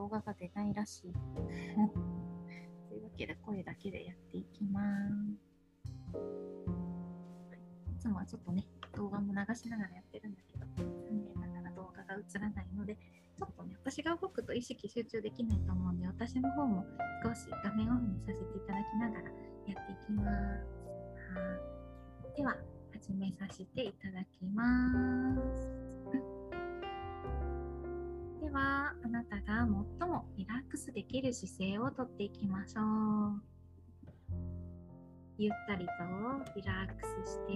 動画が出ないらしい。というわけで声だけでやっていきます。いつもはちょっとね、動画も流しながらやってるんだけど、残念ながら動画が映らないので、ちょっとね、私が動くと意識集中できないと思うんで、私の方も少し画面オフにさせていただきながらやっていきます。はでは、始めさせていただきます。では、あなたが最もリラックスできる姿勢をとっていきましょう。ゆったりとリラックスして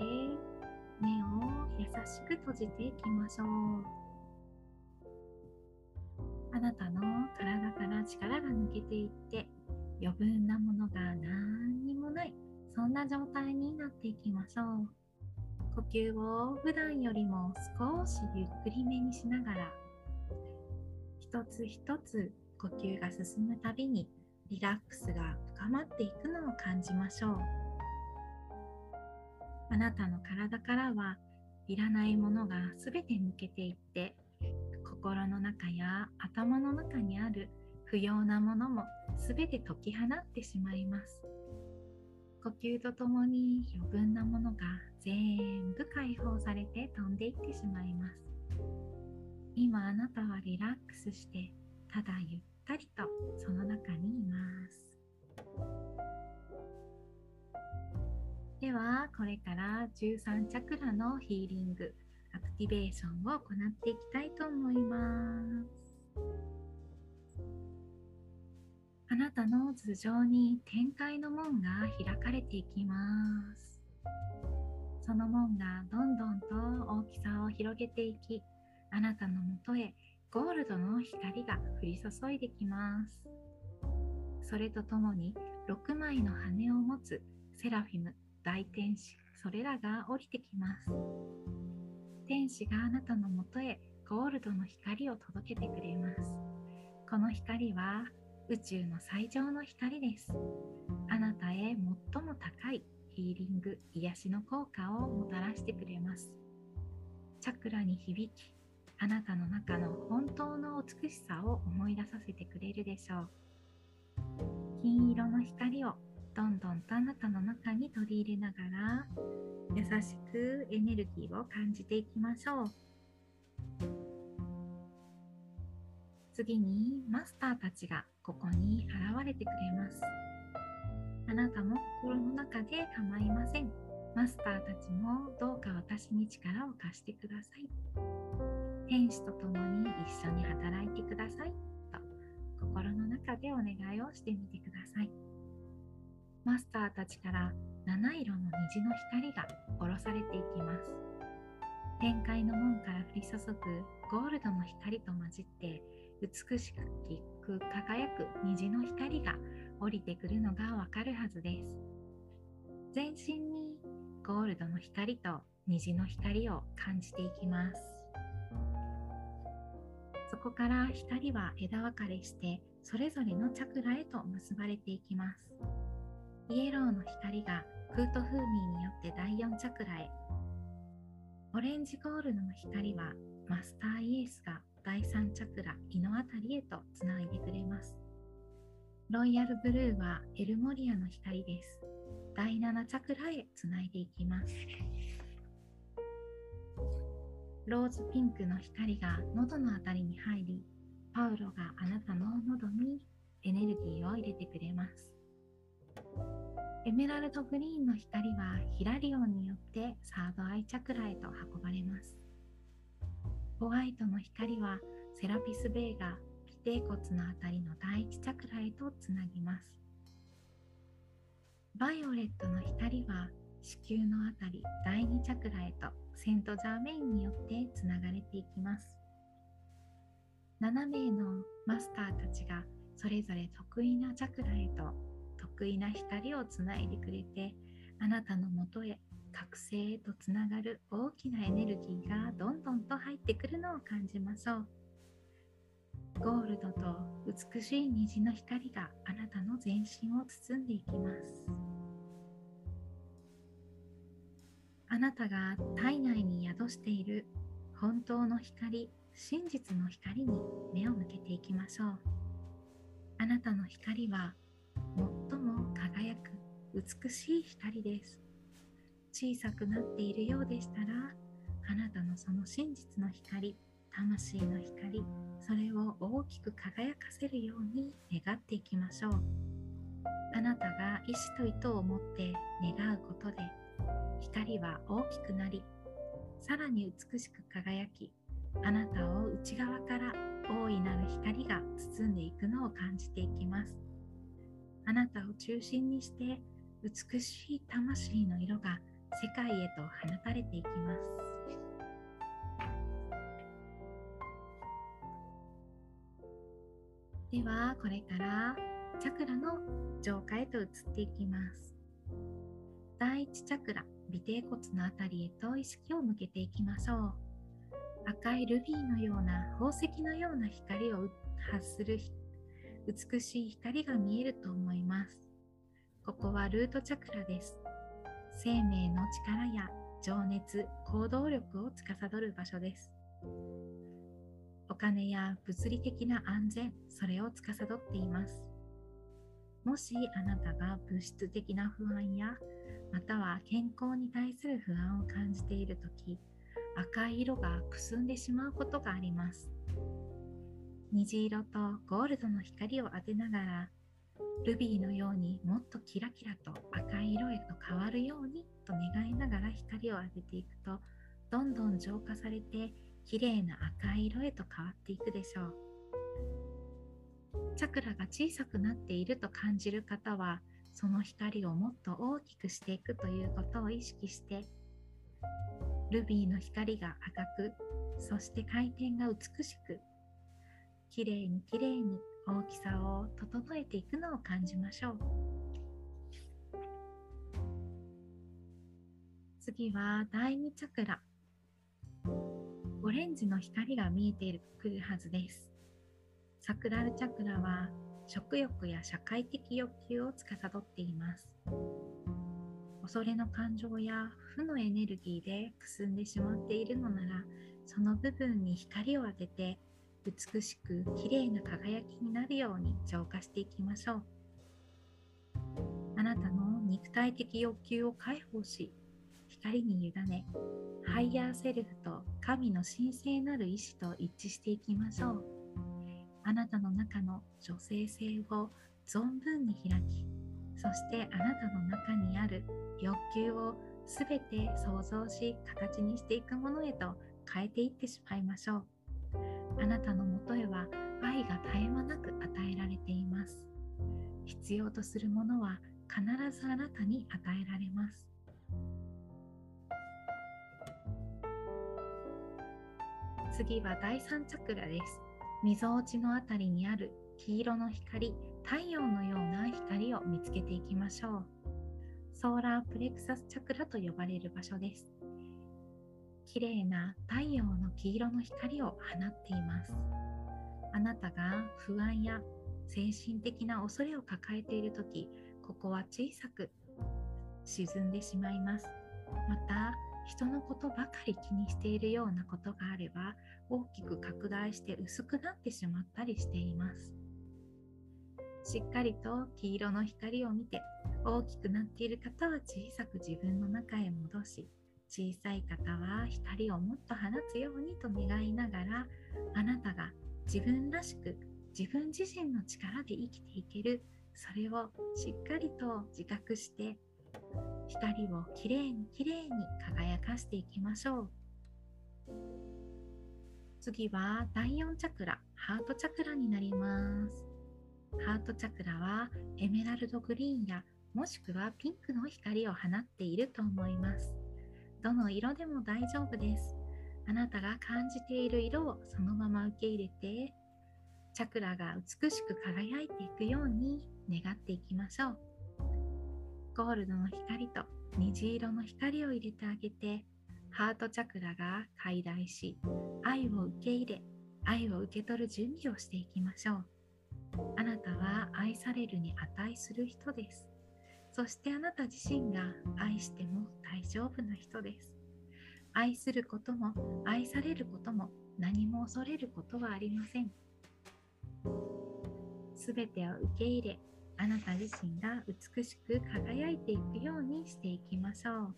目を優しく閉じていきましょう。あなたの体から力が抜けていって余分なものが何にもないそんな状態になっていきましょう呼吸を普段よりも少しゆっくりめにしながら一つ一つ呼吸が進むたびにリラックスが深まっていくのを感じましょう。あなたの体からはいらないものがすべて抜けていって心の中や頭の中にある不要なものも全て解き放ってしまいます。呼吸とともに余分なものが全部解放されて飛んでいってしまいます。今あなたはリラックスしてただゆったりとその中にいます。ではこれから13チャクラのヒーリングアクティベーションを行っていきたいと思います。あなたの頭上に展開の門が開かれていきます。その門がどんどんと大きさを広げていきあなたのもとへゴールドの光が降り注いできますそれとともに6枚の羽を持つセラフィム大天使それらが降りてきます天使があなたのもとへゴールドの光を届けてくれます。この光は宇宙の最上の光です。あなたへ最も高いヒーリング、癒しの効果をもたらしてくれます。チャクラに響き、あなたの中の本当の美しさを思い出させてくれるでしょう。金色の光をどんどんとあなたの中に取り入れながら優しくエネルギーを感じていきましょう。次にマスターたちがここに現れてくれます。あなたも心の中で構いません。マスターたちもどうか私に力を貸してください。天使と共に一緒に働いてください。と心の中でお願いをしてみてください。マスターたちから七色の虹の光が下ろされていきます。天界の門から降り注ぐゴールドの光と混じって美しく輝く虹の光が降りてくるのがわかるはずです。全身にゴールドの光と虹の光を感じていきます。こから光は枝分かれしてそれぞれのチャクラへと結ばれていきます。イエローの光がクートフーミーによって第4チャクラへ。オレンジゴールドの光はマスターイエスが第3チャクラ胃のあたりへとつないでくれます。ロイヤルブルーはエルモリアの光です。第7チャクラへつないでいきます。ローズピンクの光が喉のあたりに入りパウロがあなたの喉にエネルギーを入れてくれますエメラルドグリーンの光はヒラリオンによってサードアイチャクラへと運ばれます。ホワイトの光はセラピスベイが尾てい骨のあたりの第一チャクラへとつなぎます。バイオレットの光は子宮のあたり第2チャクラへとセントジャーメインによってつながれていきます。7名のマスターたちがそれぞれ得意なチャクラへと得意な光をつないでくれてあなたのもとへ覚醒へとつながる大きなエネルギーがどんどんと入ってくるのを感じましょうゴールドと美しい虹の光があなたの全身を包んでいきますあなたが体内に宿している本当の光真実の光に目を向けていきましょう。あなたの光は最も輝く美しい光です。小さくなっているようでしたらあなたのその真実の光魂の光それを大きく輝かせるように願っていきましょう。あなたが意志と意図を持って願うことで光は大きくなりさらに美しく輝きあなたを内側から大いなる光が包んでいくのを感じていきます。あなたを中心にして美しい魂の色が世界へと放たれていきます。ではこれからチャクラの浄化へと移っていきます。第一チャクラ。尾てい骨のあたりへと意識を向けていきましょう。赤いルビーのような宝石のような光を発する美しい光が見えると思います。ここはルートチャクラです。生命の力や情熱行動力を司る場所です。お金や物理的な安全それを司っています。もしあなたが物質的な不安やまたは健康に対する不安を感じている時赤い色がくすんでしまうことがあります。虹色とゴールドの光を当てながらルビーのようにもっとキラキラと赤い色へと変わるようにと願いながら光を当てていくとどんどん浄化されて綺麗な赤い色へと変わっていくでしょう。チャクラが小さくなっていると感じる方はその光をもっと大きくしていくということを意識してルビーの光が赤くそして回転が美しくきれいにきれいに大きさを整えていくのを感じましょう。次は第2チャクラ。オレンジの光が見えてくるはずです。サクラルチャクラは食欲や社会的欲求を司っています。恐れの感情や負のエネルギーでくすんでしまっているのならその部分に光を当てて美しく綺麗な輝きになるように浄化していきましょう。あなたの肉体的欲求を解放し光に委ね higher self と神の神聖なる意志と一致していきましょう。あなたの中の女性性を存分に開きそしてあなたの中にある欲求をすべて想像し形にしていくものへと変えていってしまいましょう。あなたのもとへは愛が絶え間なく与えられています。必要とするものは必ずあなたに与えられます。次は第3チャクラです。みぞおちのあたりにある黄色の光太陽のような光を見つけていきましょう。ソーラープレクサスチャクラと呼ばれる場所です。綺麗な太陽の黄色の光を放っています。あなたが不安や精神的な恐れを抱えている時ここは小さく沈んでしまいます。また人のことばかり気にしているようなことがあれば大きく拡大して薄くなってしまったりしています。しっかりと黄色の光を見て大きくなっている方は小さく自分の中へ戻し小さい方は光をもっと放つようにと願いながらあなたが自分らしく自分自身の力で生きていけるそれをしっかりと自覚して光をきれいにきれいに輝かしていきましょう次は第4チャクラハートチャクラになりますハートチャクラはエメラルドグリーンやもしくはピンクの光を放っていると思います。どの色でも大丈夫です。あなたが感じている色をそのまま受け入れて、チャクラが美しく輝いていくように願っていきましょう。ゴールドの光と虹色の光を入れてあげて、ハートチャクラが開大し、愛を受け入れ、愛を受け取る準備をしていきましょう。あなたは愛されるに値する人です。そしてあなた自身が愛しても大丈夫な人です。愛することも愛されることも何も恐れることはありません。すべてを受け入れあなた自身が美しく輝いていくようにしていきましょう。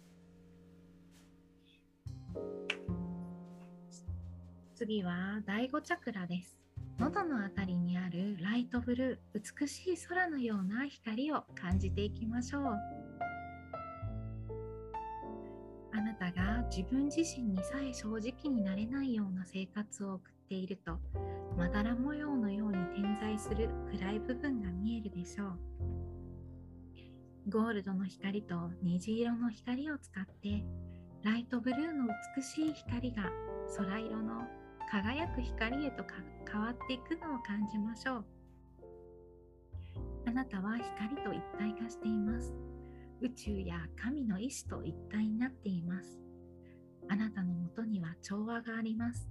次は第5チャクラです。喉のあたりにあるライトブルー美しい空のような光を感じていきましょう。あなたが自分自身にさえ正直になれないような生活を送っているとまだら模様のように点在する暗い部分が見えるでしょう。ゴールドの光と虹色の光を使ってライトブルーの美しい光が空色の輝く光へと変わっていくのを感じましょう。あなたは光と一体化しています。宇宙や神の意志と一体になっています。あなたのもとには調和があります。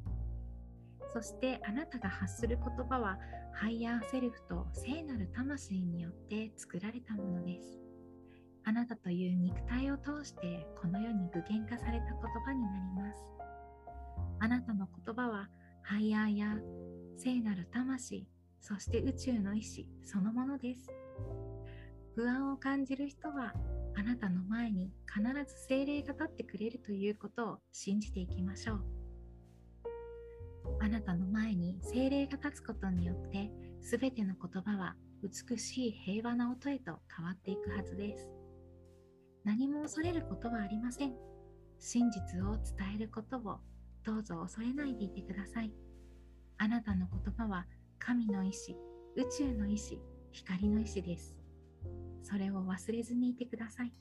そしてあなたが発する言葉は higher self と聖なる魂によって作られたものです。あなたという肉体を通してこの世に具現化された言葉になります。あなたの言葉はハイヤーや聖なる魂そして宇宙の意志そのものです。不安を感じる人はあなたの前に必ず精霊が立ってくれるということを信じていきましょう。あなたの前に精霊が立つことによって全ての言葉は美しい平和な音へと変わっていくはずです。何も恐れることはありません。真実を伝えることをどうぞ恐れないでいてください。あなたの言葉は神の意志宇宙の意志光の意志です。それを忘れずにいてください。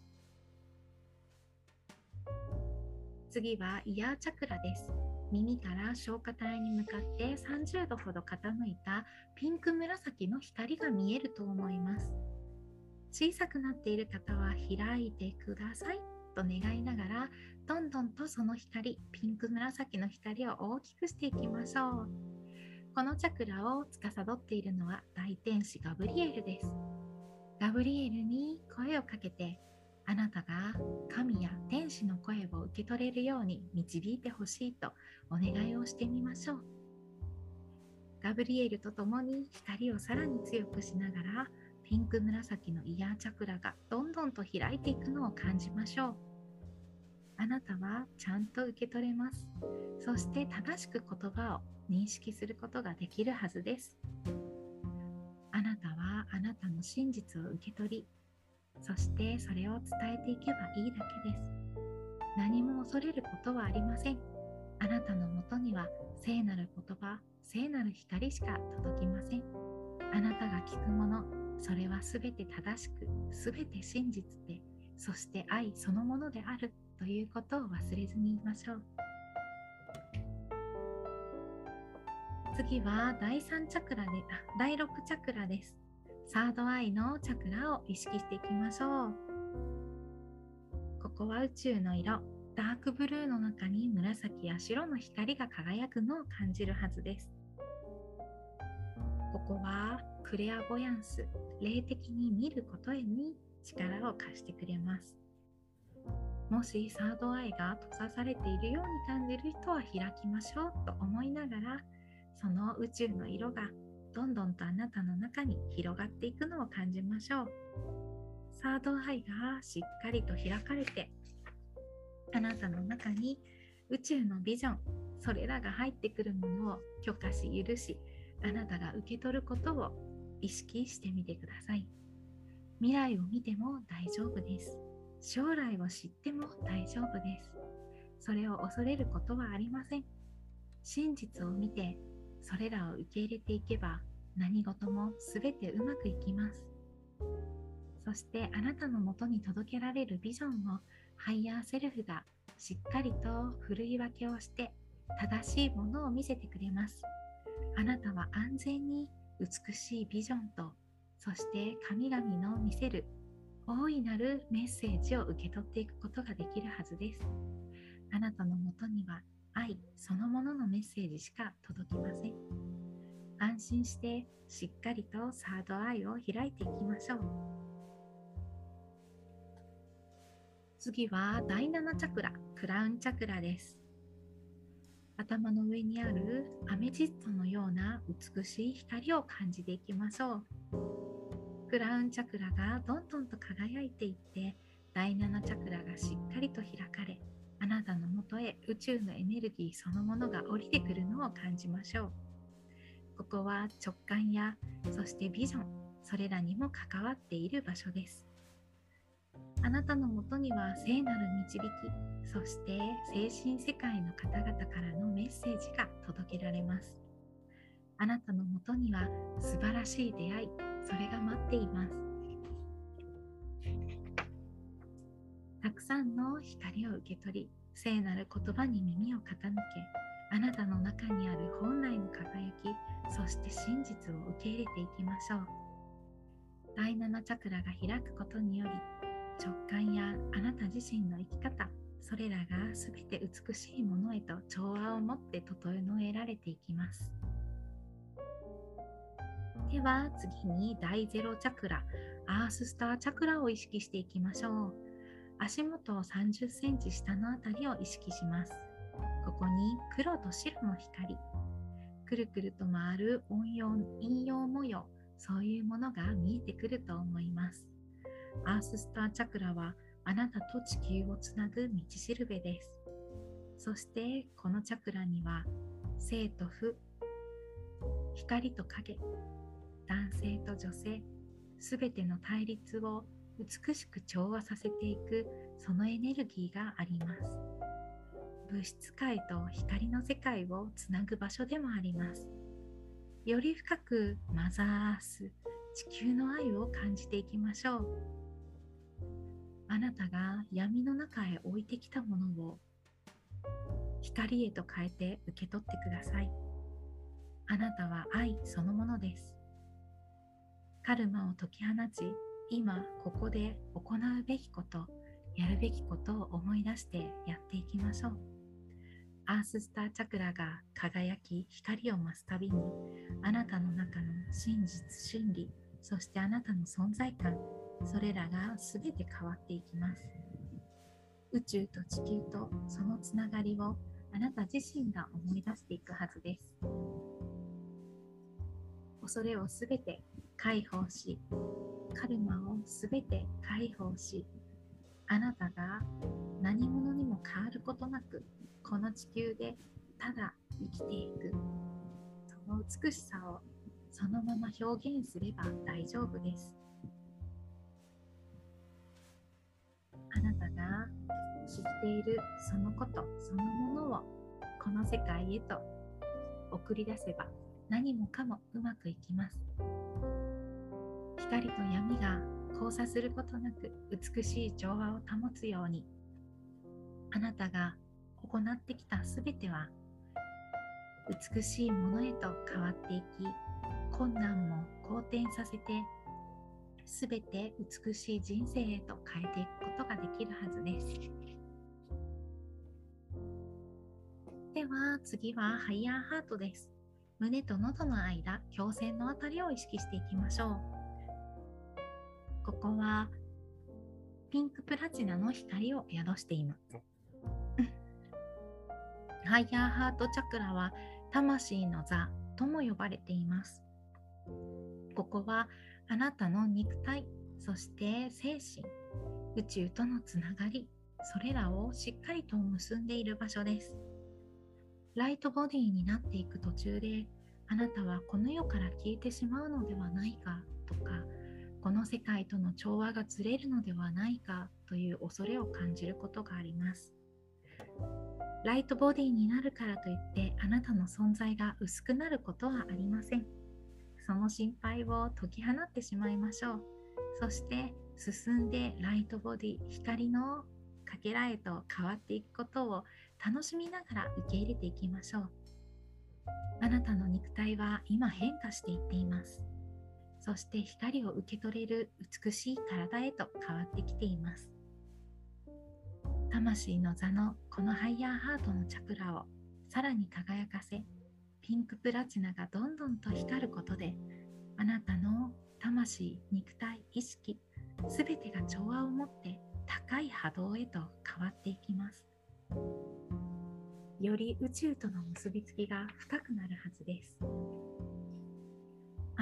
次はイヤーチャクラです。耳から消化体に向かって30度ほど傾いたピンク紫の光が見えると思います。小さくなっている方は開いてくださいと願いながらどんどんとその光ピンク紫の光を大きくしていきましょう。このチャクラを司っているのは大天使ガブリエルです。ガブリエルに声をかけてあなたが神や天使の声を受け取れるように導いてほしいとお願いをしてみましょう。ガブリエルと共に光をさらに強くしながらピンク紫のイヤーチャクラがどんどんと開いていくのを感じましょう。あなたはちゃんと受け取れます。そして正しく言葉を認識することができるはずです。あなたはあなたの真実を受け取りそしてそれを伝えていけばいいだけです。何も恐れることはありません。あなたのもとには聖なる言葉聖なる光しか届きません。あなたが聞くものそれは全て正しく全て真実でそして愛そのものであるということを忘れずにいましょう。次は第3チャクラであ第6チャクラです。サードアイのチャクラを意識していきましょう。ここは宇宙の色ダークブルーの中に紫や白の光が輝くのを感じるはずです。ここはクレアボヤンス霊的に見ることへに力を貸してくれます。もしサードアイが閉ざされているように感じる人は開きましょうと思いながらその宇宙の色がどんどんとあなたの中に広がっていくのを感じましょう。サードアイがしっかりと開かれてあなたの中に宇宙のビジョンそれらが入ってくるものを許可し許しあなたが受け取ることを意識してみてください。未来を見ても大丈夫です。将来を知っても大丈夫です。それを恐れることはありません。真実を見てそれらを受け入れていけば何事も全てうまくいきます。そしてあなたのもとに届けられるビジョンを higher self がしっかりとふるい分けをして正しいものを見せてくれます。あなたは安全に美しいビジョンとそして神々の見せる大いなるメッセージを受け取っていくことができるはずです。あなたのもとには愛そのもののメッセージしか届きません。安心してしっかりとサードアイを開いていきましょう。次は第7チャクラクラウンチャクラです。頭の上にあるアメジストのような美しい光を感じていきましょう。クラウンチャクラがどんどんと輝いていって第7チャクラがしっかりと開かれあなたのもとへ宇宙のエネルギーそのものが降りてくるのを感じましょう。ここは直感やそしてビジョンそれらにも関わっている場所です。あなたのもとには聖なる導きそして精神世界の方々からのメッセージが届けられます。あなたのもとには素晴らしい出会いそれが待っています。たくさんの光を受け取り聖なる言葉に耳を傾けあなたの中にある本来の輝きそして真実を受け入れていきましょう。第7チャクラが開くことにより直感やあなた自身の生き方それらが全て美しいものへと調和を持って整えられていきます。では次に第0チャクラアーススターチャクラを意識していきましょう。足元を30センチ下のあたりを意識します。ここに黒と白の光。くるくると回る音用陰陽模様そういうものが見えてくると思います。アーススターチャクラはあなたと地球をつなぐ道しるべです。そしてこのチャクラには生と負、光と影、男性と女性、すべての対立を美しく調和させていくそのエネルギーがあります。物質界と光の世界をつなぐ場所でもあります。より深くマザーアース、地球の愛を感じていきましょう。あなたが闇の中へ置いてきたものを光へと変えて受け取ってください。あなたは愛そのものです。カルマを解き放ち、今ここで行うべきこと、やるべきことを思い出してやっていきましょう。アーススターチャクラが輝き光を増すたびにあなたの中の真実真理そしてあなたの存在感それらが全て変わっていきます宇宙と地球とそのつながりをあなた自身が思い出していくはずです恐れをすべて解放しカルマをすべて解放しあなたが何者にも変わることなくこの地球でただ生きていく。その美しさをそのまま表現すれば大丈夫です。あなたが知っているそのことそのものをこの世界へと送り出せば何もかもうまくいきます。光と闇が交差することなく美しい調和を保つようにあなたが行ってきたすべては美しいものへと変わっていき困難も好転させてすべて美しい人生へと変えていくことができるはずです。では次はハイヤーハートです。胸と喉の間、胸腺のあたりを意識していきましょう。ここはピンクプラチナの光を宿しています。ハイヤーハートチャクラは魂の座とも呼ばれています。ここはあなたの肉体そして精神宇宙とのつながりそれらをしっかりと結んでいる場所ですライトボディになっていく途中であなたはこの世から消えてしまうのではないかとかこの世界との調和がずれるのではないかという恐れを感じることがあります。ライトボディになるからといってあなたの存在が薄くなることはありません。その心配を解き放ってしまいましょう。そして進んでライトボディ光のかけらへと変わっていくことを楽しみながら受け入れていきましょう。あなたの肉体は今変化していっています。そして光を受け取れる美しい体へと変わってきています。魂の座のこのハイヤーハートのチャクラをさらに輝かせピンクプラチナがどんどんと光ることであなたの魂肉体意識すべてが調和を持って高い波動へと変わっていきます。より宇宙との結びつきが深くなるはずです。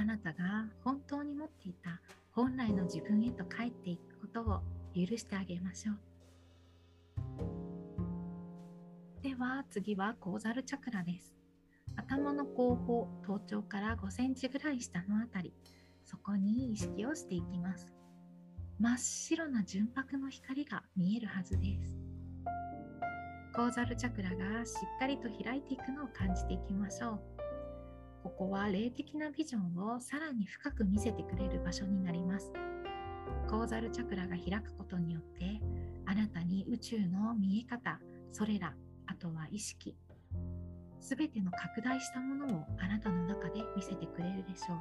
あなたが本当に持っていた本来の自分へと帰っていくことを許してあげましょう。では次はコーザルチャクラです。頭の後方頭頂から5センチぐらい下のあたりそこに意識をしていきます。真っ白な純白の光が見えるはずです。コーザルチャクラがしっかりと開いていくのを感じていきましょう。ここは霊的なビジョンをさらに深く見せてくれる場所になります。コーザルチャクラが開くことによってあなたに宇宙の見え方それらあとは意識すべての拡大したものをあなたの中で見せてくれるでしょう。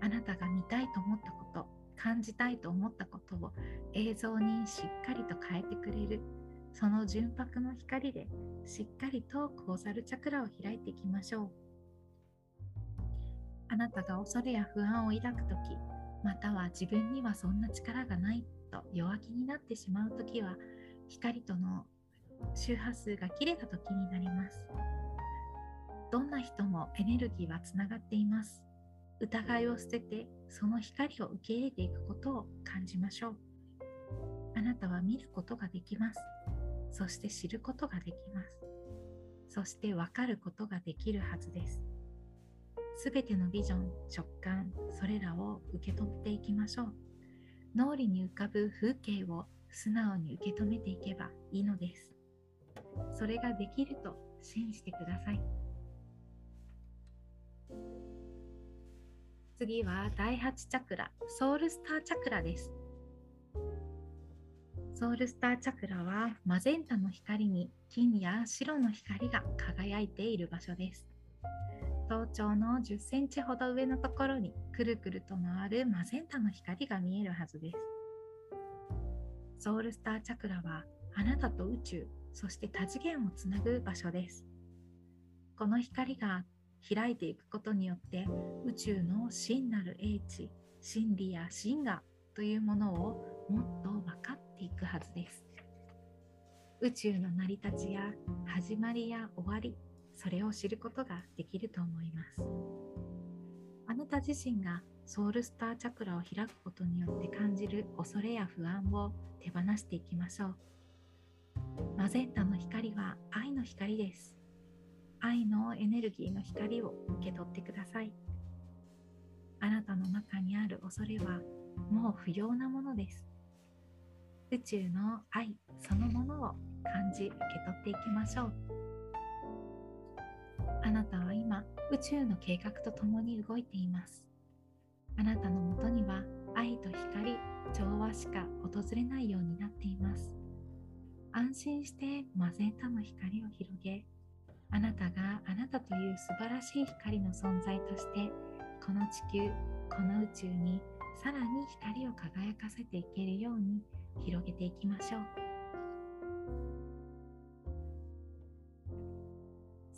あなたが見たいと思ったこと感じたいと思ったことを映像にしっかりと変えてくれる。その純白の光でしっかりとコーザルチャクラを開いていきましょう。あなたが恐れや不安を抱くときまたは自分にはそんな力がないと弱気になってしまうときは光との周波数が切れた時になります。どんな人もエネルギーはつながっています。疑いを捨ててその光を受け入れていくことを感じましょう。あなたは見ることができます。そして知ることができます。そして分かることができるはずです。すべてのビジョン直感それらを受け取っていきましょう。脳裏に浮かぶ風景を素直に受け止めていけばいいのです。それができると信じてください。次は第8チャクラソウルスターチャクラです。ソウルスターチャクラはマゼンタの光に金や白の光が輝いている場所です。頭頂の10センチほど上のところにくるくると回るマゼンタの光が見えるはずです。ソウルスターチャクラはあなたと宇宙そして多次元をつなぐ場所です。この光が開いていくことによって宇宙の真なる英知真理や真我というものをもっと分かっていくはずです。宇宙の成り立ちや始まりや終わりそれを知ることができると思います。あなた自身がソウルスターチャクラを開くことによって感じる恐れや不安を手放していきましょう。マゼンタの光は愛の光です。愛のエネルギーの光を受け取ってください。あなたの中にある恐れはもう不要なものです。宇宙の愛そのものを感じ受け取っていきましょう。あなたは今宇宙の計画とともに動いています。あなたのもとには愛と光調和しか訪れないようになっています。安心してマゼンタの光を広げあなたがあなたという素晴らしい光の存在としてこの地球この宇宙にさらに光を輝かせていけるように広げていきましょう。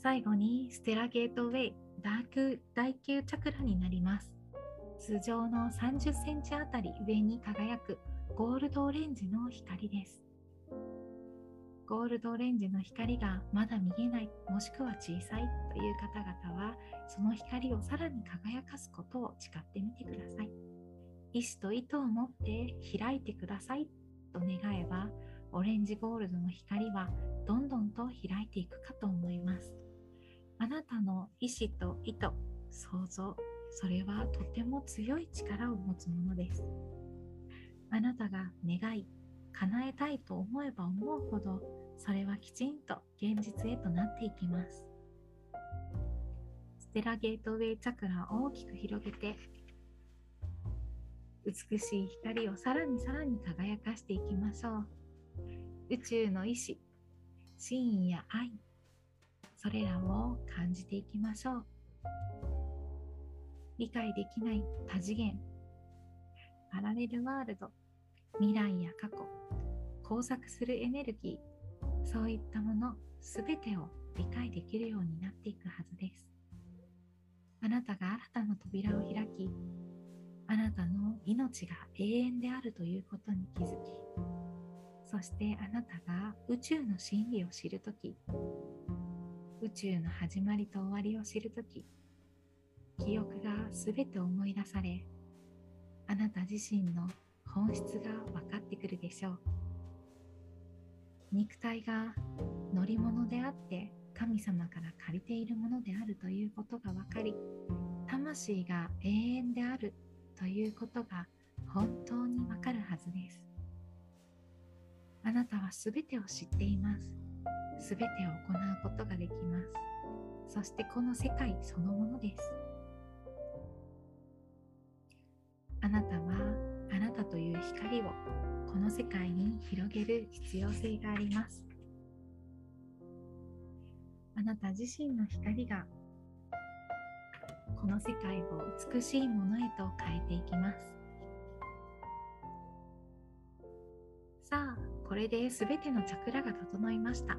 最後にステラゲートウェイダーク第9チャクラになります。通常の30センチあたり上に輝くゴールドオレンジの光です。ゴールドオレンジの光がまだ見えないもしくは小さいという方々はその光をさらに輝かすことを誓ってみてください。意志と意図を持って開いてください。と願えばオレンジゴールドの光はどんどんと開いていくかと思います。あなたの意志と意図想像それはとても強い力を持つものです。あなたが願い叶えたいと思えば思うほどそれはきちんと現実へとなっていきます。ステラゲートウェイチャクラを大きく広げて美しい光をさらにさらに輝かしていきましょう。宇宙の意志真意や愛それらを感じていきましょう。理解できない多次元パラレルワールド未来や過去交錯するエネルギーそういったものすべてを理解できるようになっていくはずです。あなたが新たな扉を開きあなたの命が永遠であるということに気づきそしてあなたが宇宙の真理を知るとき宇宙の始まりと終わりを知るとき記憶がすべて思い出されあなた自身の本質が分かってくるでしょう。肉体が乗り物であって神様から借りているものであるということが分かり魂が永遠であるということが本当にわかるはずです。あなたはすべてを知っています。すべてを行うことができます。そしてこの世界そのものです。あなたはあなたという光をこの世界に広げる必要性があります。あなた自身の光がこの世界を美しいものへと変えていきます。さあこれで全てのチャクラが整いました。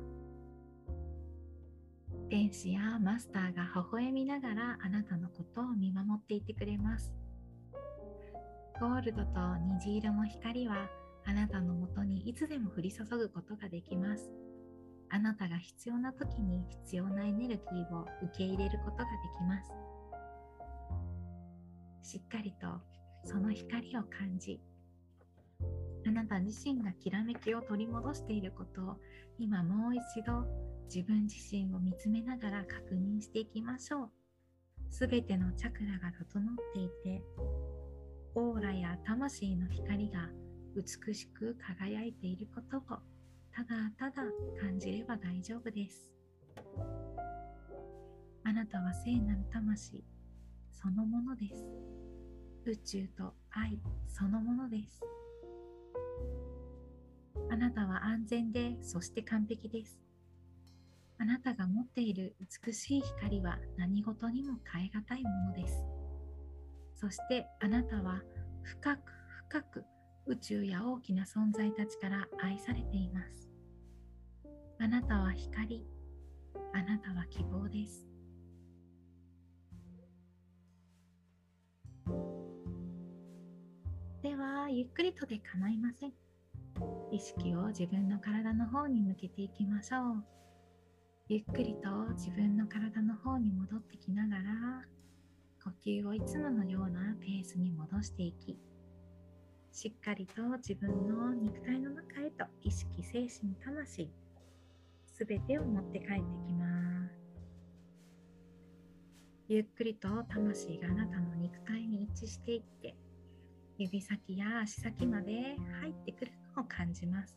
天使やマスターが微笑みながらあなたのことを見守っていてくれます。ゴールドと虹色の光はあなたのもとにいつでも降り注ぐことができます。あなたが必要な時に必要なエネルギーを受け入れることができます。しっかりとその光を感じあなた自身がきらめきを取り戻していることを今もう一度自分自身を見つめながら確認していきましょう。すべてのチャクラが整っていてオーラや魂の光が美しく輝いていることをただただ感じれば大丈夫です。あなたは聖なる魂そのものです。宇宙と愛そのものです。あなたは安全でそして完璧です。あなたが持っている美しい光は何事にも変え難いものです。そしてあなたは深く深く宇宙や大きな存在たちから愛されています。あなたは光あなたは希望です。ではゆっくりとで構いません。意識を自分の体の方に向けていきましょう。ゆっくりと自分の体の方に戻ってきながら呼吸をいつものようなペースに戻していきしっかりと自分の肉体の中へと意識精神魂すべてを持って帰ってきます。ゆっくりと魂があなたの肉体に一致していって指先や足先まで入ってくるのを感じます。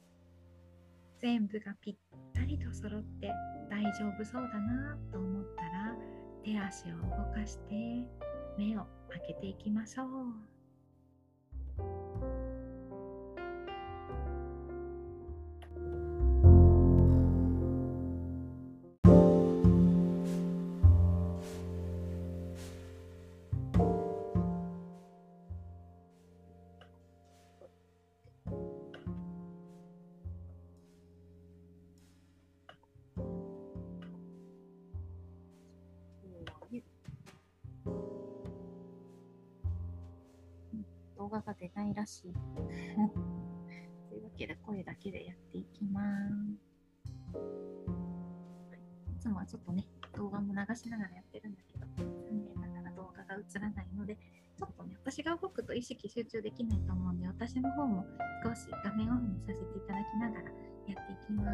全部がぴったりと揃って大丈夫そうだなと思ったら手足を動かして目を開けていきましょう。動画が出ないらしい。というわけで声だけでやっていきます。いつもはちょっとね、動画も流しながらやってるんだけど、残念ながら動画が映らないので、ちょっとね、私が動くと意識集中できないと思うんで、私の方も少し画面オフにさせていただきながらやっていきます。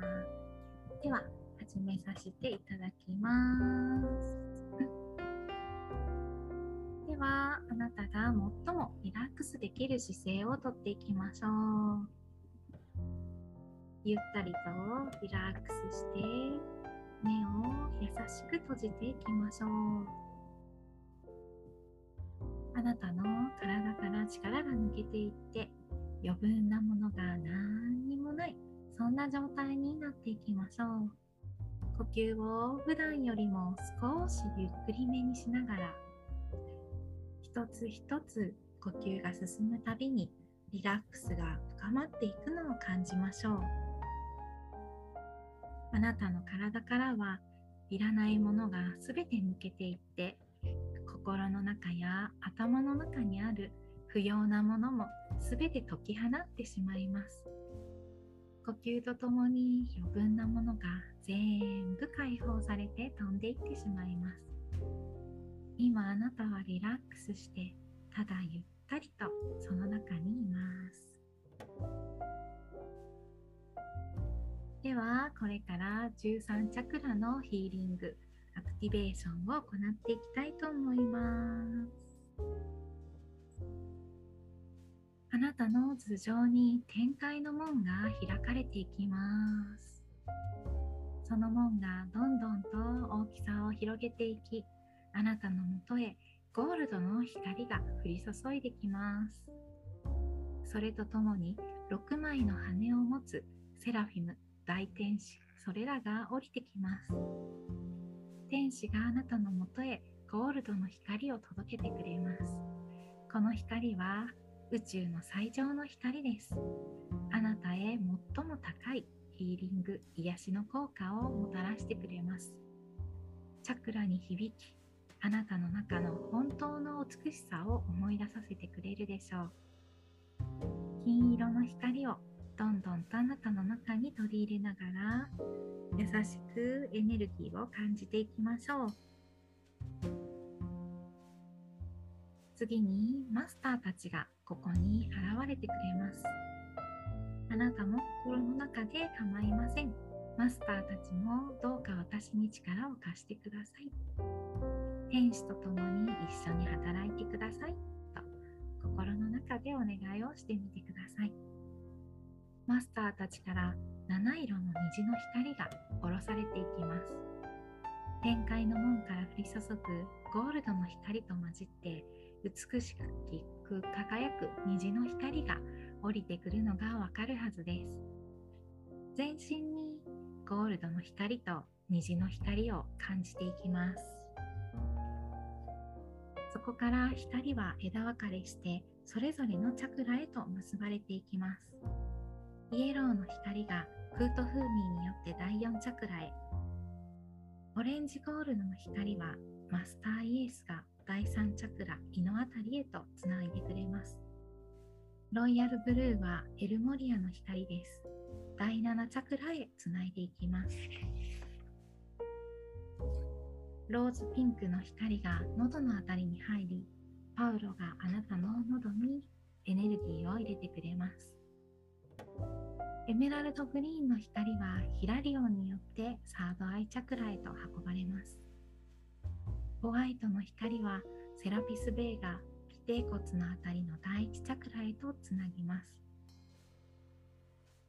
はでは、始めさせていただきます。あなたが最もリラックスできる姿勢をとっていきましょうゆったりとリラックスして目を優しく閉じていきましょうあなたの体から力が抜けていって余分なものが何にもないそんな状態になっていきましょう呼吸を普段よりも少しゆっくりめにしながら一つ一つ呼吸が進むたびにリラックスが深まっていくのを感じましょう。あなたの体からはいらないものが全て抜けていって心の中や頭の中にある不要なものも全て解き放ってしまいます。呼吸とともに余分なものが全部解放されて飛んでいってしまいます。今あなたはリラックスしてただゆったりとその中にいます。ではこれから13チャクラのヒーリングアクティベーションを行っていきたいと思います。あなたの頭上に展開の門が開かれていきます。その門がどんどんと大きさを広げていきあなたのもとへゴールドの光が降り注いできます。それとともに6枚の羽を持つセラフィム大天使それらが降りてきます。天使があなたのもとへゴールドの光を届けてくれます。この光は宇宙の最上の光です。あなたへ最も高いヒーリング癒しの効果をもたらしてくれます。チャクラに響きあなたの中の本当の美しさを思い出させてくれるでしょう。金色の光をどんどんとあなたの中に取り入れながら優しくエネルギーを感じていきましょう。次にマスターたちがここに現れてくれます。あなたも心の中で構いません。マスターたちもどうか私に力を貸してください。天使と共に一緒に働いてください。と心の中でお願いをしてみてください。マスターたちから七色の虹の光が下ろされていきます。天界の門から降り注ぐゴールドの光と混じって美しく輝く虹の光が降りてくるのがわかるはずです。全身にゴールドの光と虹の光を感じていきます。こから光は枝分かれしてそれぞれのチャクラへと結ばれていきます。イエローの光がフートフーミーによって第4チャクラへ。オレンジゴールドの光はマスターイエスが第3チャクラ胃のあたりへとつないでくれます。ロイヤルブルーはエルモリアの光です。第7チャクラへつないでいきます。ローズピンクの光が喉のあたりに入りパウロがあなたの喉にエネルギーを入れてくれますエメラルドグリーンの光はヒラリオンによってサードアイチャクラへと運ばれます。ホワイトの光はセラピスベイが尾骨のあたりの第一チャクラへとつなぎます。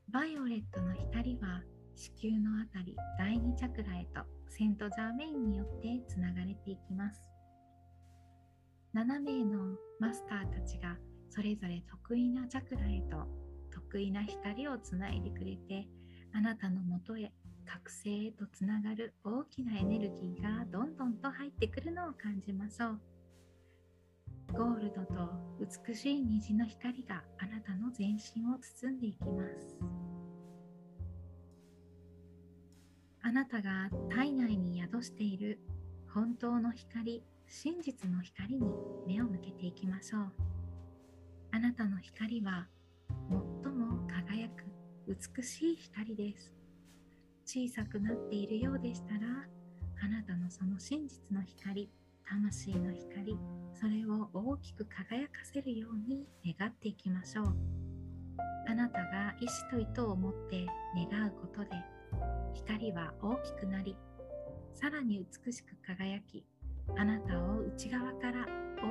バイオレットの光は子宮のあたり第二チャクラへとセントジャーメインによってつながれていきます。7名のマスターたちがそれぞれ得意なチャクラへと得意な光をつないでくれてあなたのもとへ覚醒へとつながる大きなエネルギーがどんどんと入ってくるのを感じましょうゴールドと美しい虹の光があなたの全身を包んでいきますあなたが体内に宿している本当の光真実の光に目を向けていきましょう。あなたの光は最も輝く美しい光です。小さくなっているようでしたらあなたのその真実の光魂の光それを大きく輝かせるように願っていきましょう。あなたが意志と意図を持って願うことで光は大きくなりさらに美しく輝きあなたを内側から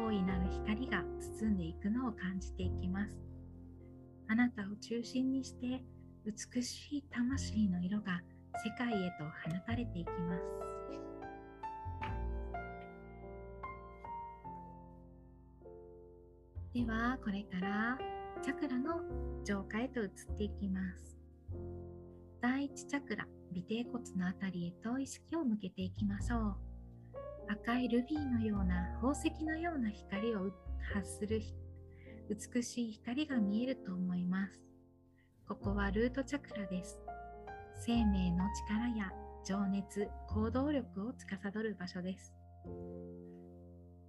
大いなる光が包んでいくのを感じていきますあなたを中心にして美しい魂の色が世界へと放たれていきます。ではこれからチャクラの浄化へと移っていきます。第一チャクラ、尾てい骨のあたりへと意識を向けていきましょう。赤いルビーのような宝石のような光を発する美しい光が見えると思います。ここはルートチャクラです。生命の力や情熱、行動力を司る場所です。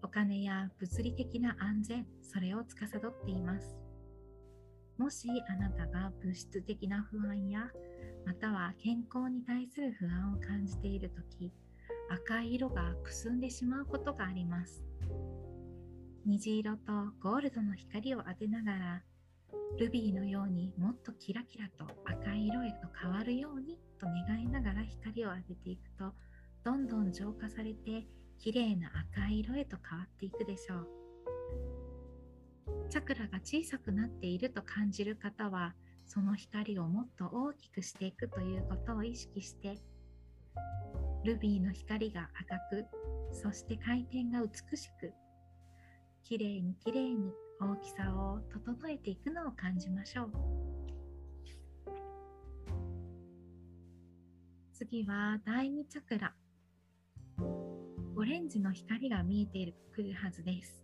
お金や物理的な安全、それを司っています。もしあなたが物質的な不安やまたは健康に対する不安を感じている時赤い色がくすんでしまうことがあります。虹色とゴールドの光を当てながらルビーのようにもっとキラキラと赤い色へと変わるようにと願いながら光を当てていくとどんどん浄化されて綺麗な赤い色へと変わっていくでしょう。チャクラが小さくなっていると感じる方はその光をもっと大きくしていくということを意識してルビーの光が赤くそして回転が美しくきれいにきれいに大きさを整えていくのを感じましょう。次は第2チャクラ。オレンジの光が見えてくるはずです。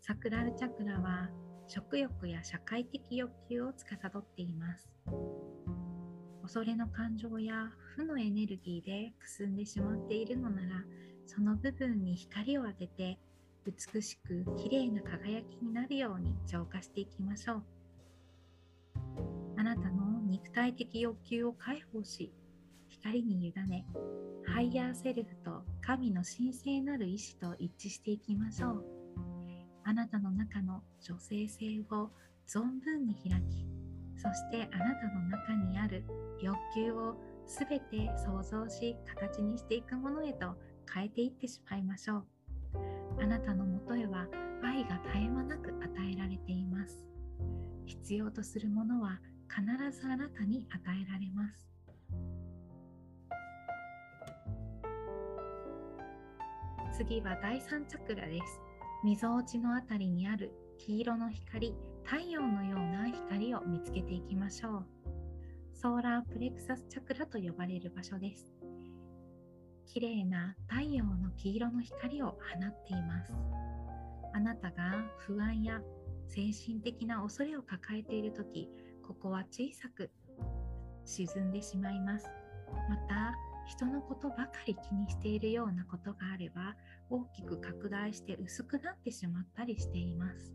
サクラルチャクラは食欲や社会的欲求を司っています。恐れの感情や負のエネルギーでくすんでしまっているのならその部分に光を当てて美しく綺麗な輝きになるように浄化していきましょう。あなたの肉体的欲求を解放し光に委ね higher self と神の神聖なる意志と一致していきましょう。あなたの中の女性性を存分に開きそしてあなたの中にある欲求をすべて想像し形にしていくものへと変えていってしまいましょうあなたのもとへは愛が絶え間なく与えられています。必要とするものは必ずあなたに与えられます。次は第3チャクラです。みぞおちのあたりにある黄色の光、太陽のような光を見つけていきましょう。ソーラープレクサスチャクラと呼ばれる場所です。綺麗な太陽の黄色の光を放っていますあなたが不安や精神的な恐れを抱えている時ここは小さく沈んでしまいますまた人のことばかり気にしているようなことがあれば大きく拡大して薄くなってしまったりしています。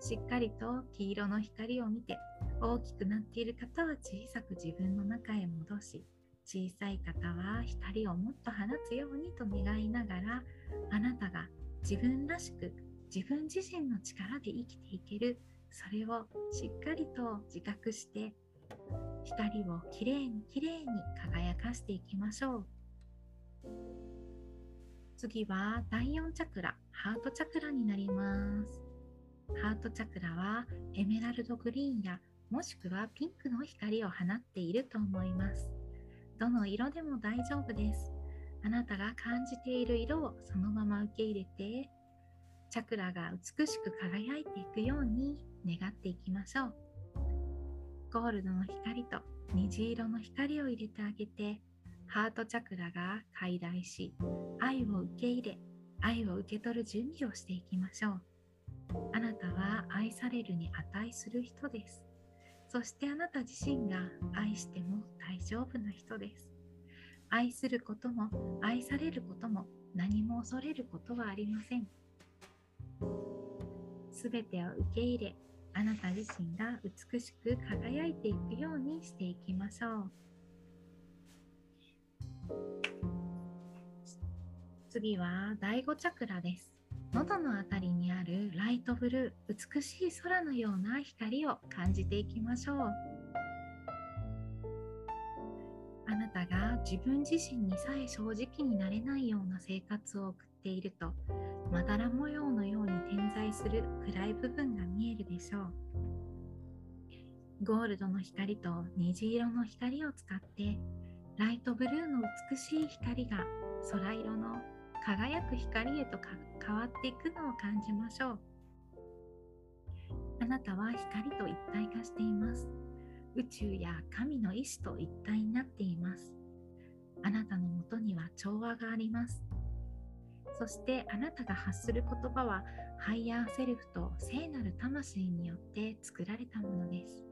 しっかりと黄色の光を見て大きくなっている方は小さく自分の中へ戻し小さい方は光をもっと放つようにと願いながらあなたが自分らしく自分自身の力で生きていける。それをしっかりと自覚して光をきれいにきれいに輝かしていきましょう次は第4チャクラハートチャクラになりますハートチャクラはエメラルドグリーンやもしくはピンクの光を放っていると思いますどの色でも大丈夫です。あなたが感じている色をそのまま受け入れて、チャクラが美しく輝いていくように願っていきましょう。ゴールドの光と虹色の光を入れてあげて、ハートチャクラが開大し、愛を受け入れ、愛を受け取る準備をしていきましょう。あなたは愛されるに値する人です。そしてあなた自身が愛しても大丈夫な人です。愛することも愛されることも何も恐れることはありません。すべてを受け入れ、あなた自身が美しく輝いていくようにしていきましょう。次は第5チャクラです。喉のあたりにあるライトブルー美しい空のような光を感じていきましょうあなたが自分自身にさえ正直になれないような生活を送っているとまだら模様のように点在する暗い部分が見えるでしょう。ゴールドの光と虹色の光を使ってライトブルーの美しい光が空色の輝く光へと変わっていくのを感じましょう。あなたは光と一体化しています。宇宙や神の意志と一体になっています。あなたのもとには調和があります。そしてあなたが発する言葉は higher self と聖なる魂によって作られたものです。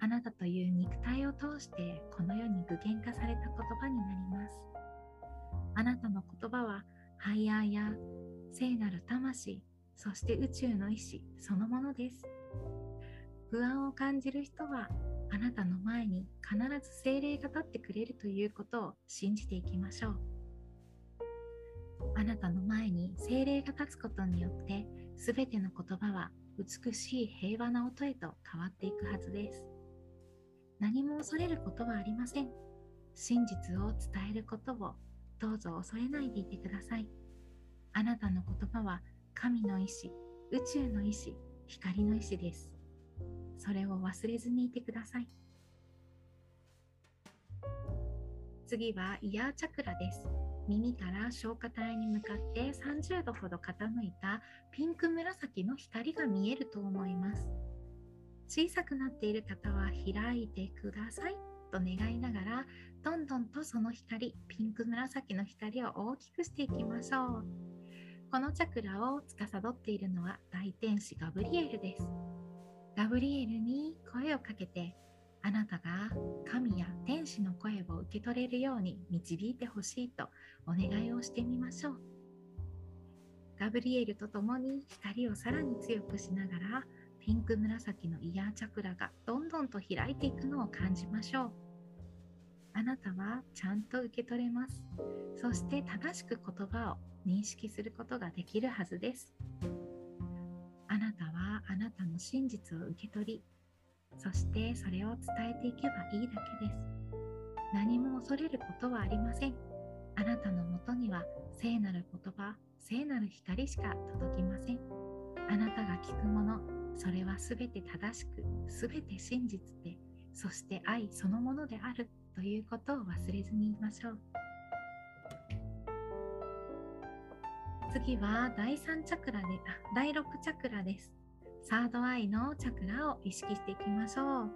あなたという肉体を通してこの世に具現化された言葉になります。あなたの言葉はハイヤーや聖なる魂、そして宇宙の意志そのものです。不安を感じる人はあなたの前に必ず精霊が立ってくれるということを信じていきましょう。あなたの前に精霊が立つことによって全ての言葉は美しい平和な音へと変わっていくはずです。何も恐れることはありません。真実を伝えることをどうぞ恐れないでいてください。あなたの言葉は神の意志宇宙の意志光の意志です。それを忘れずにいてください。次はイヤーチャクラです。耳から消化体に向かって30度ほど傾いたピンク紫の光が見えると思います。小さくなっている方は開いてくださいと願いながらどんどんとその光ピンク紫の光を大きくしていきましょう。このチャクラを司っているのは大天使ガブリエルです。ガブリエルに声をかけてあなたが神や天使の声を受け取れるように導いてほしいとお願いをしてみましょう。ガブリエルと共に光をさらに強くしながらピンク紫のイヤーチャクラがどんどんと開いていくのを感じましょう。あなたはちゃんと受け取れます。そして正しく言葉を認識することができるはずです。あなたはあなたの真実を受け取りそしてそれを伝えていけばいいだけです。何も恐れることはありません。あなたのもとには聖なる言葉聖なる光しか届きません。あなたが聞くものそれは全て正しく全て真実でそして愛そのものであるということを忘れずに言いましょう。次は第3チャクラであ第6チャクラです。サードアイのチャクラを意識していきましょう。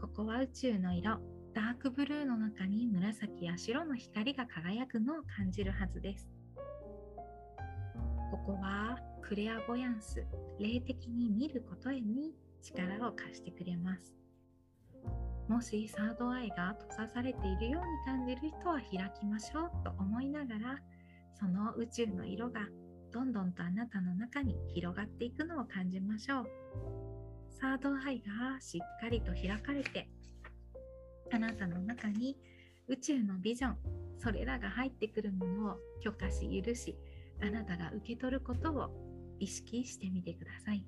ここは宇宙の色ダークブルーの中に紫や白の光が輝くのを感じるはずです。ここはクレアボヤンス霊的に見ることへに力を貸してくれます。もしサードアイが閉ざされているように感じる人は開きましょうと思いながらその宇宙の色がどんどんとあなたの中に広がっていくのを感じましょう。サードアイがしっかりと開かれてあなたの中に宇宙のビジョンそれらが入ってくるものを許可し許しあなたが受け取ることを意識してみてください。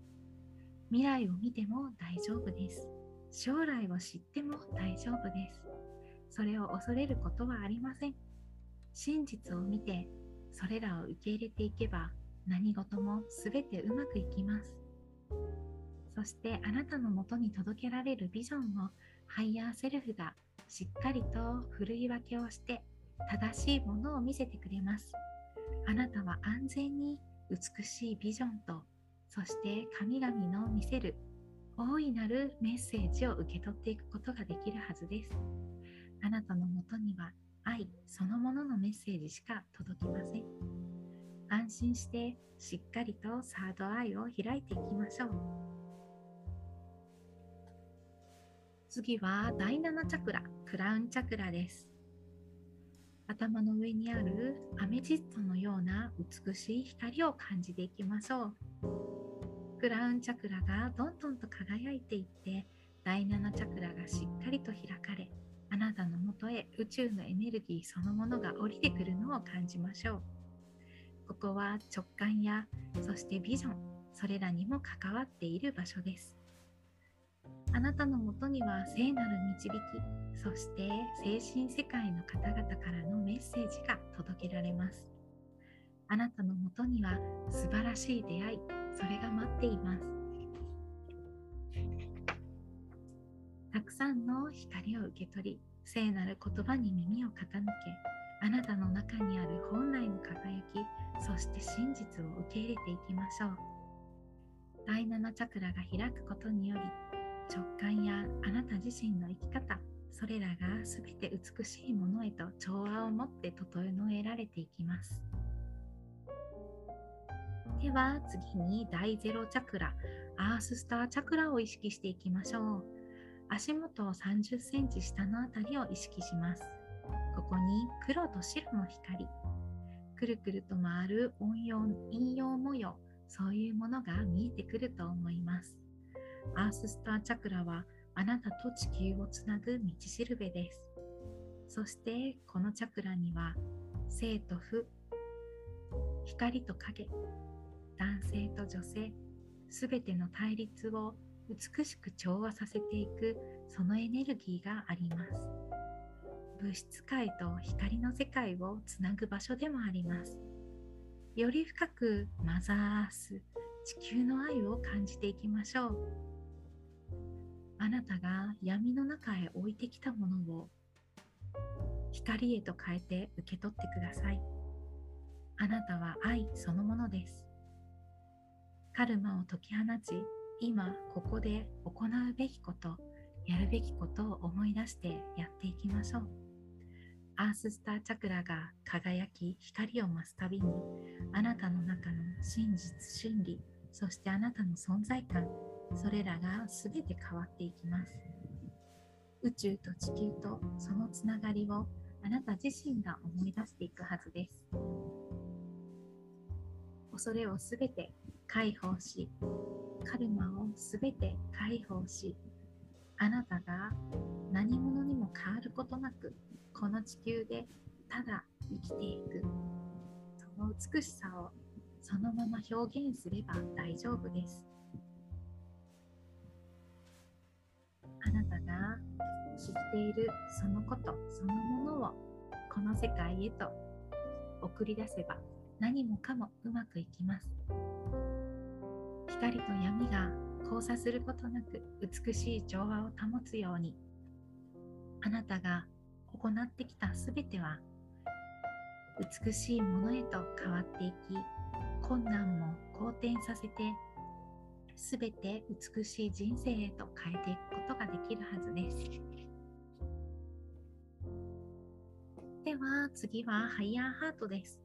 未来を見ても大丈夫です。将来を知っても大丈夫です。それを恐れることはありません。真実を見てそれらを受け入れていけば何事も全てうまくいきます。そしてあなたのもとに届けられるビジョンを higher self がしっかりとふるい分けをして正しいものを見せてくれます。あなたは安全に美しいビジョンとそして神々の見せる大いなるメッセージを受け取っていくことができるはずです。あなたのもとには愛そのもののメッセージしか届きません。安心してしっかりとサードアイを開いていきましょう。次は第7チャクラクラウンチャクラです。頭の上にあるアメジストのような美しい光を感じていきましょう。クラウンチャクラがどんどんと輝いていって第7チャクラがしっかりと開かれあなたのもとへ宇宙のエネルギーそのものが降りてくるのを感じましょう。ここは直感やそしてビジョンそれらにも関わっている場所です。あなたのもとには聖なる導きそして精神世界の方々からのメッセージが届けられます。あなたのもとには素晴らしい出会いそれが待っています。たくさんの光を受け取り聖なる言葉に耳を傾けあなたの中にある本来の輝きそして真実を受け入れていきましょう。第7チャクラが開くことにより直感やあなた自身の生き方それらが全て美しいものへと調和を持って整えられていきます。では次に第0チャクラアーススターチャクラを意識していきましょう。足元を30センチ下のあたりを意識します。ここに黒と白の光、くるくると回る音用陰陽模様、そういうものが見えてくると思います。アーススターチャクラはあなたと地球をつなぐ道しるべです。そしてこのチャクラには生と負、光と影、男性と女性、すべての対立を美しく調和させていくそのエネルギーがあります。物質界と光の世界をつなぐ場所でもあります。より深くマザーアース、地球の愛を感じていきましょう。あなたが闇の中へ置いてきたものを光へと変えて受け取ってください。あなたは愛そのものです。カルマを解き放ち、今ここで行うべきこと、やるべきことを思い出してやっていきましょう。アーススターチャクラが輝き光を増すたびにあなたの中の真実真理そしてあなたの存在感それらが全て変わっていきます宇宙と地球とそのつながりをあなた自身が思い出していくはずです恐れをすべて解放しカルマをすべて解放しあなたが何者にも変わることなくこの地球でただ生きていく。その美しさをそのまま表現すれば大丈夫です。あなたが知っているそのことそのものをこの世界へと送り出せば何もかもうまくいきます。光と闇が交差することなく美しい調和を保つようにあなたが行ってきたすべては美しいものへと変わっていき困難も好転させてすべて美しい人生へと変えていくことができるはずです。では次はハイヤーハートです。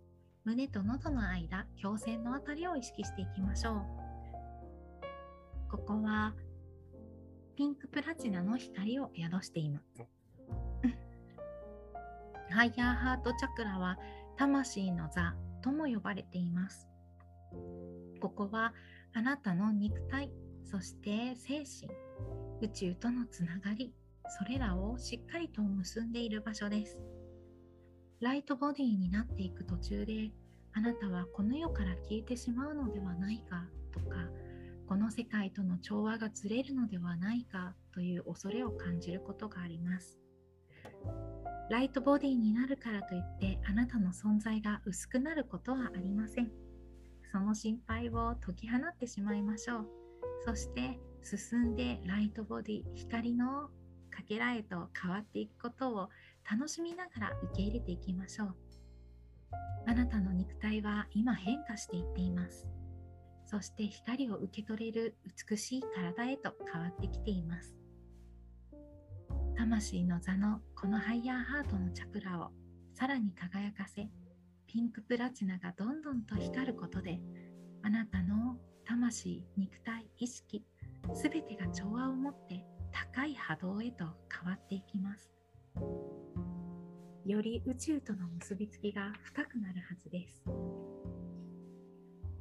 胸と喉の間胸腺のあたりを意識していきましょう。ここはピンクプラチナの光を宿していますハイヤーハートチャクラは魂の座とも呼ばれています。ここはあなたの肉体、そして精神、宇宙とのつながり、それらをしっかりと結んでいる場所です。ライトボディになっていく途中で、あなたはこの世から消えてしまうのではないかとか、この世界との調和がずれるのではないかという恐れを感じることがあります。ライトボディになるからといってあなたの存在が薄くなることはありません。その心配を解き放ってしまいましょう。そして進んでライトボディ、光のかけらへと変わっていくことを楽しみながら受け入れていきましょう。あなたの肉体は今変化していっています。そして光を受け取れる美しい体へと変わってきています。魂の座のこのハイヤーハートのチャクラをさらに輝かせピンクプラチナがどんどんと光ることであなたの魂肉体意識すべてが調和を持って高い波動へと変わっていきますより宇宙との結びつきが深くなるはずです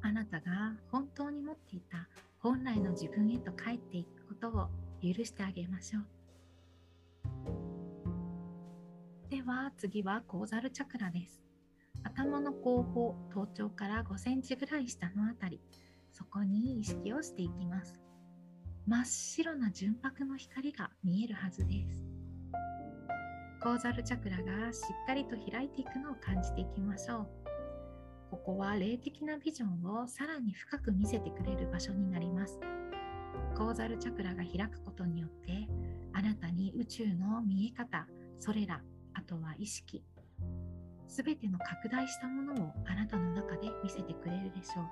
あなたが本当に持っていた本来の自分へと帰っていくことを許してあげましょうでは次はコーザルチャクラです。頭の後方、頭頂から5センチぐらい下のあたり、そこに意識をしていきます。真っ白な純白の光が見えるはずです。コーザルチャクラがしっかりと開いていくのを感じていきましょう。ここは霊的なビジョンをさらに深く見せてくれる場所になります。コーザルチャクラが開くことによってあなたに宇宙の見え方それらあとは意識すべての拡大したものをあなたの中で見せてくれるでしょう。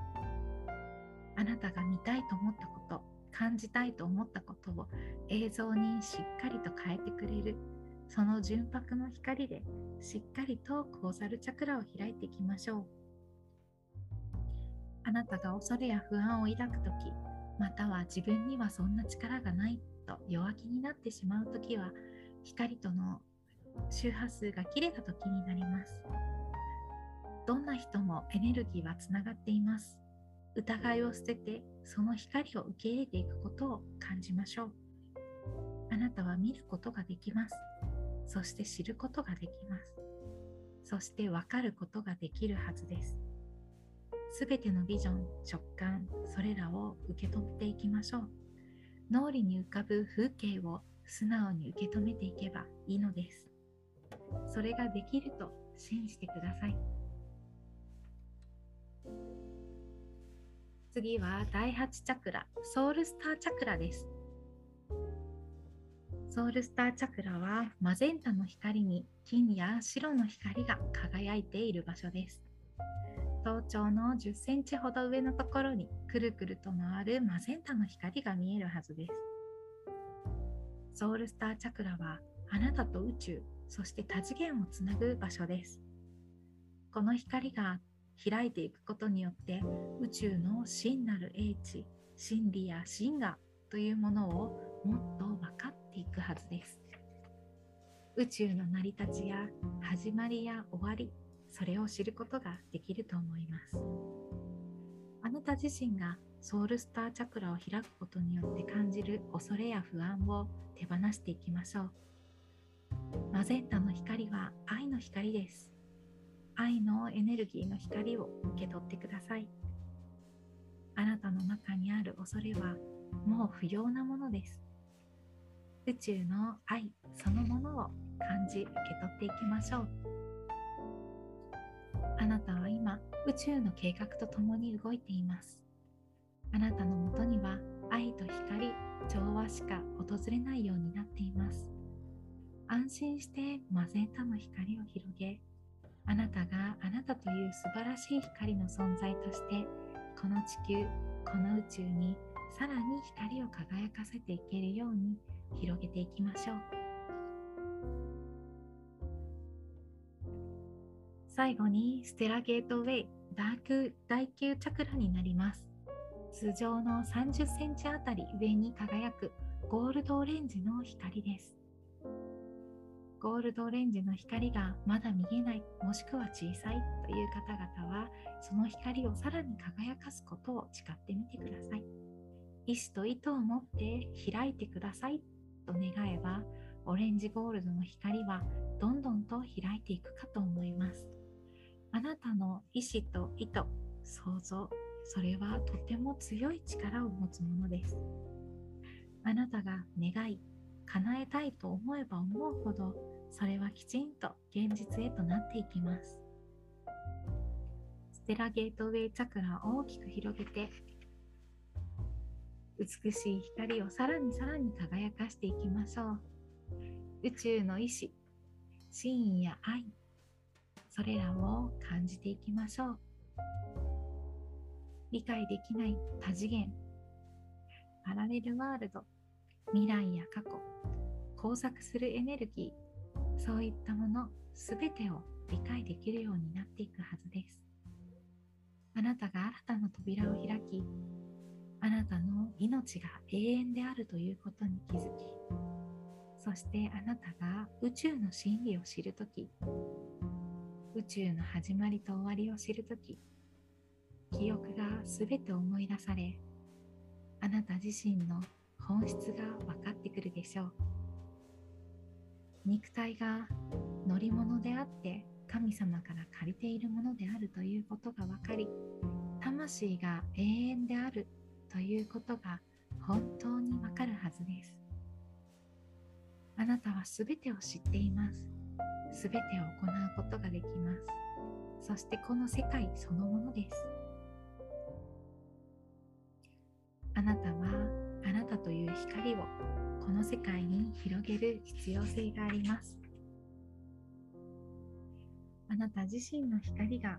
あなたが見たいと思ったこと感じたいと思ったことを映像にしっかりと変えてくれる。その純白の光でしっかりとコーザルチャクラを開いていきましょう。あなたが恐れや不安を抱くときまたは自分にはそんな力がないと弱気になってしまうときは光との周波数が切れた時になります。どんな人もエネルギーはつながっています。疑いを捨ててその光を受け入れていくことを感じましょう。あなたは見ることができます。そして知ることができます。そして分かることができるはずです。すべてのビジョン直感それらを受け取っていきましょう。脳裏に浮かぶ風景を素直に受け止めていけばいいのです。それができると信じてください。次は第8チャクラソウルスターチャクラです。ソウルスターチャクラはマゼンタの光に金や白の光が輝いている場所です。頭頂の10センチほど上のところにくるくると回るマゼンタの光が見えるはずです。ソウルスターチャクラはあなたと宇宙そして多次元をつなぐ場所です。この光が開いていくことによって宇宙の真なる英知真理や真我というものをもっと分かっていくはずです。宇宙の成り立ちや始まりや終わりそれを知ることができると思います。あなた自身がソウルスターチャクラを開くことによって感じる恐れや不安を手放していきましょう。マゼンタの光は愛の光です。愛のエネルギーの光を受け取ってください。あなたの中にある恐れはもう不要なものです。宇宙の愛そのものを感じ受け取っていきましょう。あなたは今宇宙の計画とともに動いています。あなたのもとには愛と光調和しか訪れないようになっています。安心してマゼンタの光を広げあなたがあなたという素晴らしい光の存在としてこの地球この宇宙にさらに光を輝かせていけるように広げていきましょう。最後にステラゲートウェイダーク第9チャクラになります。通常の30センチあたり上に輝くゴールドオレンジの光です。ゴールドオレンジの光がまだ見えないもしくは小さいという方々はその光をさらに輝かすことを誓ってみてください。意志と意図を持って開いてくださいと願えばオレンジゴールドの光はどんどんと開いていくかと思います。あなたの意志と意図想像それはとても強い力を持つものです。あなたが願い叶えたいと思えば思うほどそれはきちんと現実へとなっていきます。ステラゲートウェイチャクラを大きく広げて美しい光をさらにさらに輝かしていきましょう。宇宙の意志真意や愛それらを感じていきましょう。理解できない多次元パラレルワールド未来や過去交錯するエネルギーそういったものすべてを理解できるようになっていくはずです。あなたが新たな扉を開きあなたの命が永遠であるということに気づきそしてあなたが宇宙の真理を知るとき宇宙の始まりと終わりを知るとき記憶がすべて思い出されあなた自身の本質が分かってくるでしょう肉体が乗り物であって神様から借りているものであるということが分かり魂が永遠であるということが本当にわかるはずです。あなたはすべてを知っています。すべてを行うことができます。そしてこの世界そのものです。あなたはあなたという光をこの世界に広げる必要性があります。あなた自身の光が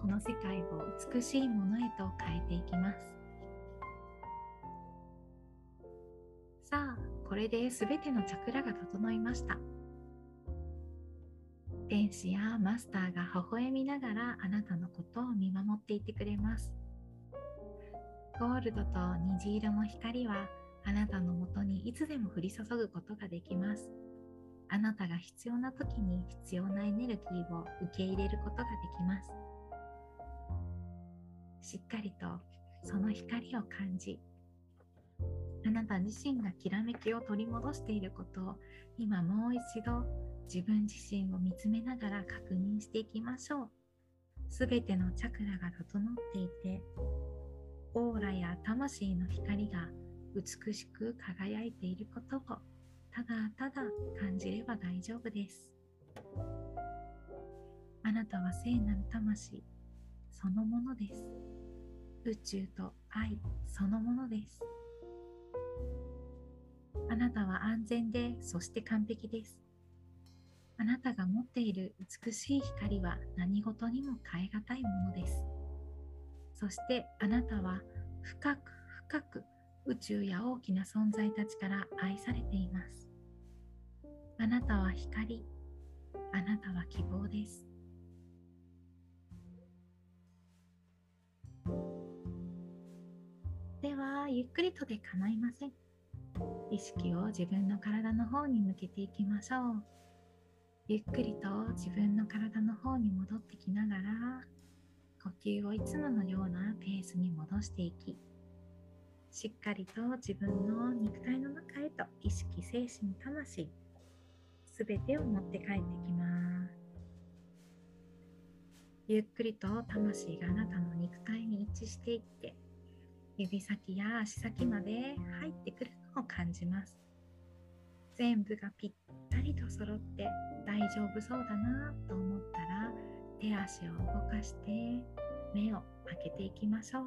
この世界を美しいものへと変えていきますさあこれで全てのチャクラが整いました天使やマスターが微笑みながらあなたのことを見守っていてくれます。ゴールドと虹色の光はあなたのもとにいつでも降り注ぐことができます。あなたが必要な時に必要なエネルギーを受け入れることができます。しっかりとその光を感じあなた自身がきらめきを取り戻していることを今もう一度自分自身を見つめながら確認していきましょう。すべてのチャクラが整っていてオーラや魂の光が美しく輝いていることをただただ感じれば大丈夫です。あなたは聖なる魂そのものです。宇宙と愛そのものです。あなたは安全でそして完璧です。あなたが持っている美しい光は何事にも変え難いものです。そしてあなたは深く深く宇宙や大きな存在たちから愛されています。あなたは光あなたは希望です。ではゆっくりとで構いません。意識を自分の体の方に向けていきましょう。ゆっくりと自分の体の方に戻ってきながら呼吸をいつものようなペースに戻していきしっかりと自分の肉体の中へと意識精神魂すべてを持って帰ってきます。ゆっくりと魂があなたの肉体に一致していって指先や足先まで入ってくるのを感じます。全部がぴったりと揃って大丈夫そうだなと思ったら手足を動かして目を開けていきましょう。